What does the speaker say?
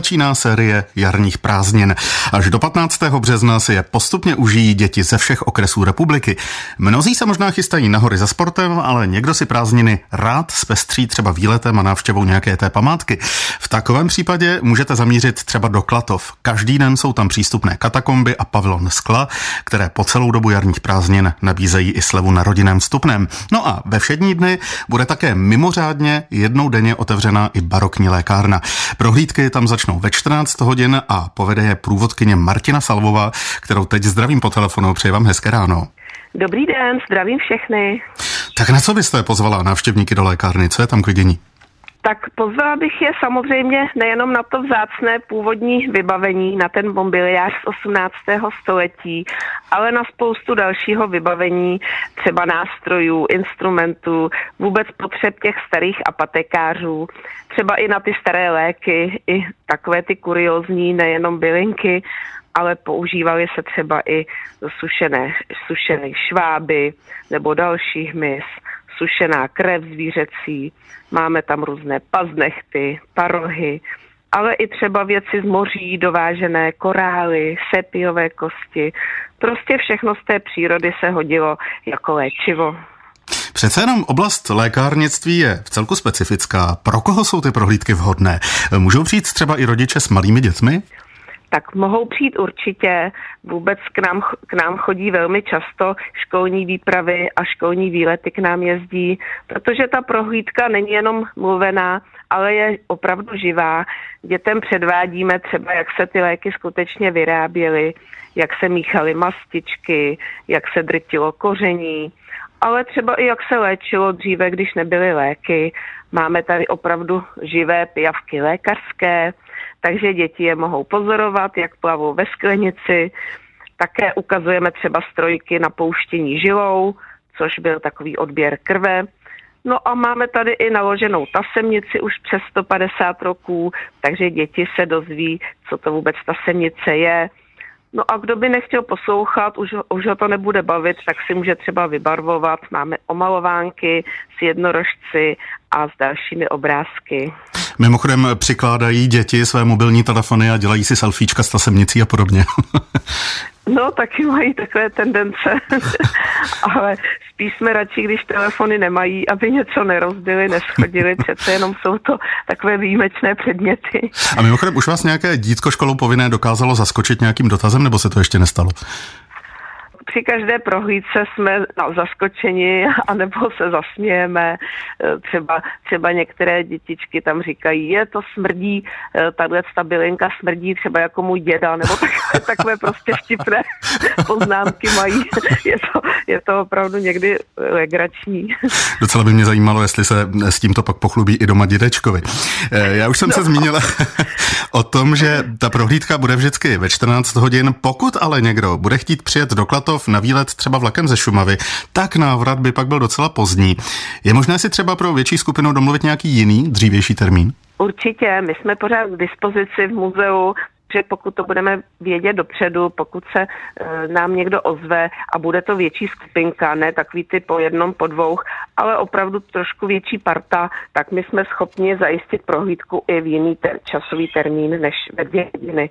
začíná série jarních prázdnin. Až do 15. března si je postupně užijí děti ze všech okresů republiky. Mnozí se možná chystají na hory za sportem, ale někdo si prázdniny rád zpestří třeba výletem a návštěvou nějaké té památky. V takovém případě můžete zamířit třeba do Klatov. Každý den jsou tam přístupné katakomby a pavilon skla, které po celou dobu jarních prázdnin nabízejí i slevu na rodinném vstupném. No a ve všední dny bude také mimořádně jednou denně otevřená i barokní lékárna. Prohlídky tam začnou ve 14 hodin a povede je průvodkyně Martina Salvová, kterou teď zdravím po telefonu. Přeji vám hezké ráno. Dobrý den, zdravím všechny. Tak na co byste pozvala návštěvníky do lékárny? Co je tam k vidění? Tak pozvala bych je samozřejmě nejenom na to vzácné původní vybavení, na ten mobiliář z 18. století, ale na spoustu dalšího vybavení, třeba nástrojů, instrumentů, vůbec potřeb těch starých apotekářů, třeba i na ty staré léky, i takové ty kuriozní, nejenom bylinky, ale používaly se třeba i sušené, sušené šváby nebo další hmyz sušená krev zvířecí, máme tam různé paznechty, parohy, ale i třeba věci z moří, dovážené korály, sepiové kosti. Prostě všechno z té přírody se hodilo jako léčivo. Přece jenom oblast lékárnictví je v celku specifická. Pro koho jsou ty prohlídky vhodné? Můžou přijít třeba i rodiče s malými dětmi? Tak mohou přijít určitě. Vůbec k nám, k nám chodí velmi často školní výpravy a školní výlety k nám jezdí, protože ta prohlídka není jenom mluvená, ale je opravdu živá. Dětem předvádíme třeba, jak se ty léky skutečně vyráběly, jak se míchaly mastičky, jak se drtilo koření, ale třeba i jak se léčilo dříve, když nebyly léky. Máme tady opravdu živé pijavky lékařské, takže děti je mohou pozorovat, jak plavou ve sklenici. Také ukazujeme třeba strojky na pouštění žilou, což byl takový odběr krve. No a máme tady i naloženou tasemnici už přes 150 roků, takže děti se dozví, co to vůbec tasemnice je, No a kdo by nechtěl poslouchat, už, už ho to nebude bavit, tak si může třeba vybarvovat. Máme omalovánky s jednorožci a s dalšími obrázky. Mimochodem přikládají děti své mobilní telefony a dělají si selfiečka s tasemnicí a podobně. No, taky mají takové tendence, ale spíš jsme radši, když telefony nemají, aby něco nerozdili, neschodili, přece jenom jsou to takové výjimečné předměty. A mimochodem, už vás nějaké dítko školou povinné dokázalo zaskočit nějakým dotazem, nebo se to ještě nestalo? Při každé prohlídce jsme no, zaskočeni, anebo se zasmějeme. E, třeba, třeba některé dětičky tam říkají, je to smrdí, e, tahle ta bylinka smrdí třeba jako můj děda, nebo tak, takové prostě vtipné poznámky mají. Je to, je to opravdu někdy legrační. Docela by mě zajímalo, jestli se s tímto pak pochlubí i doma dědečkovi. E, já už jsem no. se zmínila o tom, že ta prohlídka bude vždycky ve 14 hodin. Pokud ale někdo bude chtít přijet do Klatov Křištof na výlet třeba vlakem ze Šumavy, tak návrat by pak byl docela pozdní. Je možné si třeba pro větší skupinu domluvit nějaký jiný, dřívější termín? Určitě, my jsme pořád k dispozici v muzeu, že pokud to budeme vědět dopředu, pokud se e, nám někdo ozve a bude to větší skupinka, ne takový ty po jednom, po dvou, ale opravdu trošku větší parta, tak my jsme schopni zajistit prohlídku i v jiný ter- časový termín než ve dvě hodiny.